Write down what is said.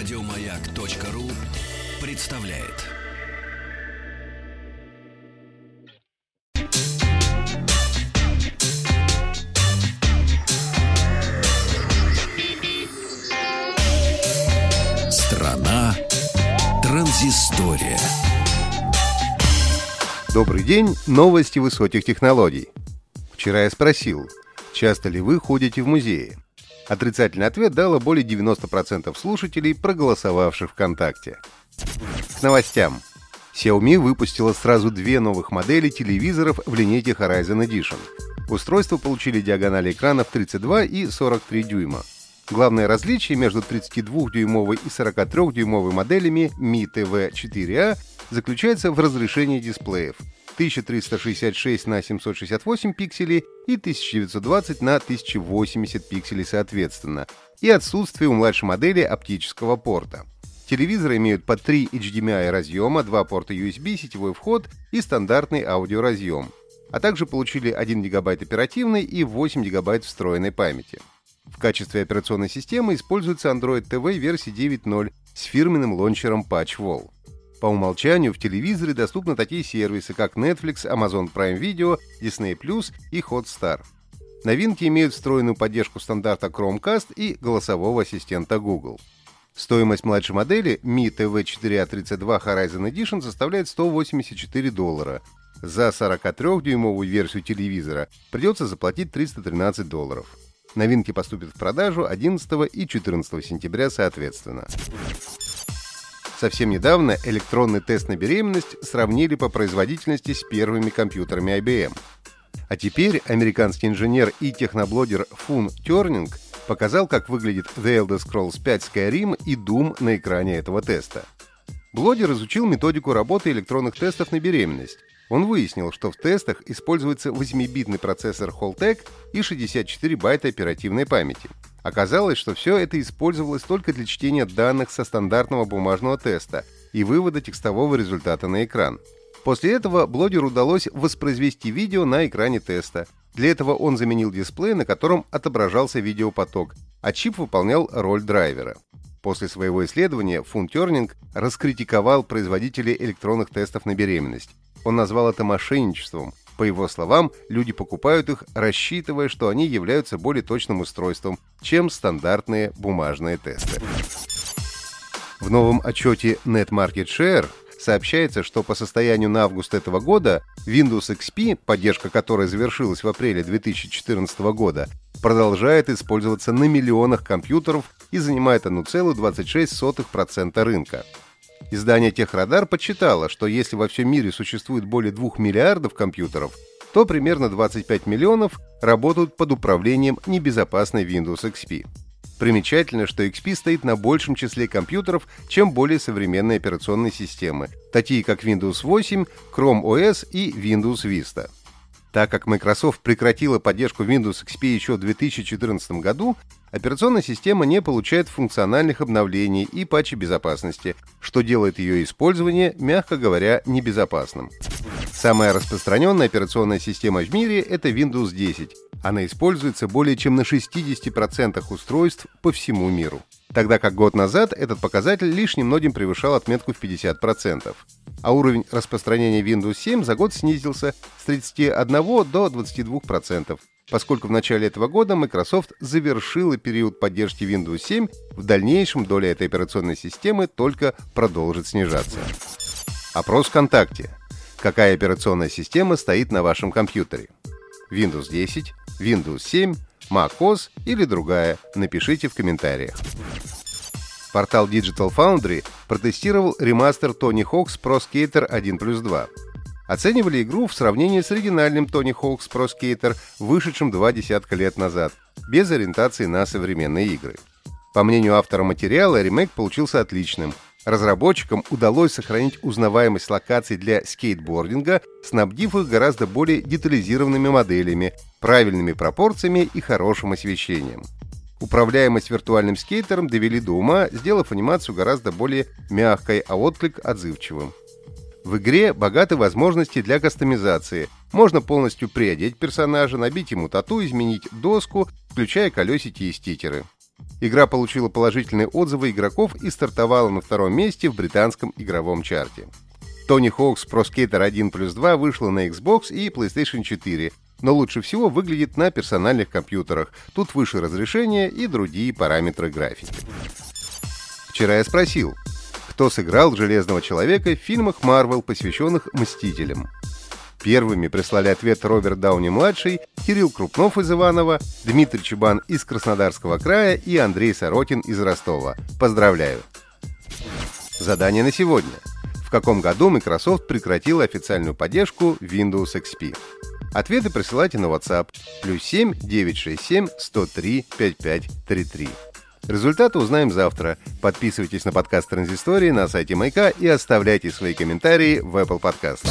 Радиомаяк.ру представляет. Страна транзистория. Добрый день, новости высоких технологий. Вчера я спросил, часто ли вы ходите в музеи? Отрицательный ответ дало более 90% слушателей, проголосовавших ВКонтакте. К новостям. Xiaomi выпустила сразу две новых модели телевизоров в линейке Horizon Edition. Устройства получили диагонали экранов 32 и 43 дюйма. Главное различие между 32-дюймовой и 43-дюймовой моделями Mi TV 4a заключается в разрешении дисплеев 1366 на 768 пикселей и 1920 на 1080 пикселей соответственно, и отсутствие у младшей модели оптического порта. Телевизоры имеют по 3 HDMI разъема, 2 порта USB, сетевой вход и стандартный аудиоразъем, а также получили 1 ГБ оперативной и 8 ГБ встроенной памяти. В качестве операционной системы используется Android TV версии 9.0 с фирменным лончером PatchWall. По умолчанию в телевизоре доступны такие сервисы, как Netflix, Amazon Prime Video, Disney Plus и Hotstar. Новинки имеют встроенную поддержку стандарта Chromecast и голосового ассистента Google. Стоимость младшей модели Mi TV 4A32 Horizon Edition составляет 184 доллара. За 43-дюймовую версию телевизора придется заплатить 313 долларов. Новинки поступят в продажу 11 и 14 сентября соответственно. Совсем недавно электронный тест на беременность сравнили по производительности с первыми компьютерами IBM. А теперь американский инженер и техноблогер Фун Тернинг показал, как выглядит The Elder Scrolls 5 Skyrim и Doom на экране этого теста. Блогер изучил методику работы электронных тестов на беременность. Он выяснил, что в тестах используется 8-битный процессор Holtec и 64 байта оперативной памяти. Оказалось, что все это использовалось только для чтения данных со стандартного бумажного теста и вывода текстового результата на экран. После этого блогеру удалось воспроизвести видео на экране теста. Для этого он заменил дисплей, на котором отображался видеопоток, а чип выполнял роль драйвера. После своего исследования Фунтернинг раскритиковал производителей электронных тестов на беременность. Он назвал это мошенничеством, по его словам, люди покупают их, рассчитывая, что они являются более точным устройством, чем стандартные бумажные тесты. В новом отчете Net Market Share сообщается, что по состоянию на август этого года Windows XP, поддержка которой завершилась в апреле 2014 года, продолжает использоваться на миллионах компьютеров и занимает 1,26% рынка. Издание Техрадар подсчитало, что если во всем мире существует более 2 миллиардов компьютеров, то примерно 25 миллионов работают под управлением небезопасной Windows XP. Примечательно, что XP стоит на большем числе компьютеров, чем более современные операционные системы, такие как Windows 8, Chrome OS и Windows Vista. Так как Microsoft прекратила поддержку Windows XP еще в 2014 году, операционная система не получает функциональных обновлений и патчи безопасности, что делает ее использование, мягко говоря, небезопасным. Самая распространенная операционная система в мире — это Windows 10. Она используется более чем на 60% устройств по всему миру. Тогда как год назад этот показатель лишь немногим превышал отметку в 50%. А уровень распространения Windows 7 за год снизился с 31 до 22%, поскольку в начале этого года Microsoft завершила период поддержки Windows 7, в дальнейшем доля этой операционной системы только продолжит снижаться. Опрос ВКонтакте. Какая операционная система стоит на вашем компьютере? Windows 10, Windows 7, macOS или другая? Напишите в комментариях. Портал Digital Foundry протестировал ремастер Tony Hawk's Pro Skater 1 плюс 2. Оценивали игру в сравнении с оригинальным Tony Hawk's Pro Skater, вышедшим два десятка лет назад, без ориентации на современные игры. По мнению автора материала, ремейк получился отличным. Разработчикам удалось сохранить узнаваемость локаций для скейтбординга, снабдив их гораздо более детализированными моделями, правильными пропорциями и хорошим освещением. Управляемость виртуальным скейтером довели до ума, сделав анимацию гораздо более мягкой, а отклик отзывчивым. В игре богаты возможности для кастомизации. Можно полностью приодеть персонажа, набить ему тату, изменить доску, включая колесики и стикеры. Игра получила положительные отзывы игроков и стартовала на втором месте в британском игровом чарте. Tony Hawk's Pro Skater 1 плюс 2 вышла на Xbox и PlayStation 4, но лучше всего выглядит на персональных компьютерах. Тут выше разрешение и другие параметры графики. Вчера я спросил, кто сыграл Железного Человека в фильмах Marvel, посвященных Мстителям. Первыми прислали ответ Роберт Дауни-младший, Кирилл Крупнов из Иванова, Дмитрий Чубан из Краснодарского края и Андрей Сорокин из Ростова. Поздравляю! Задание на сегодня. В каком году Microsoft прекратила официальную поддержку Windows XP? Ответы присылайте на WhatsApp плюс 7 967 103 5533. Результаты узнаем завтра. Подписывайтесь на подкаст Транзистории на сайте Майка и оставляйте свои комментарии в Apple Podcast.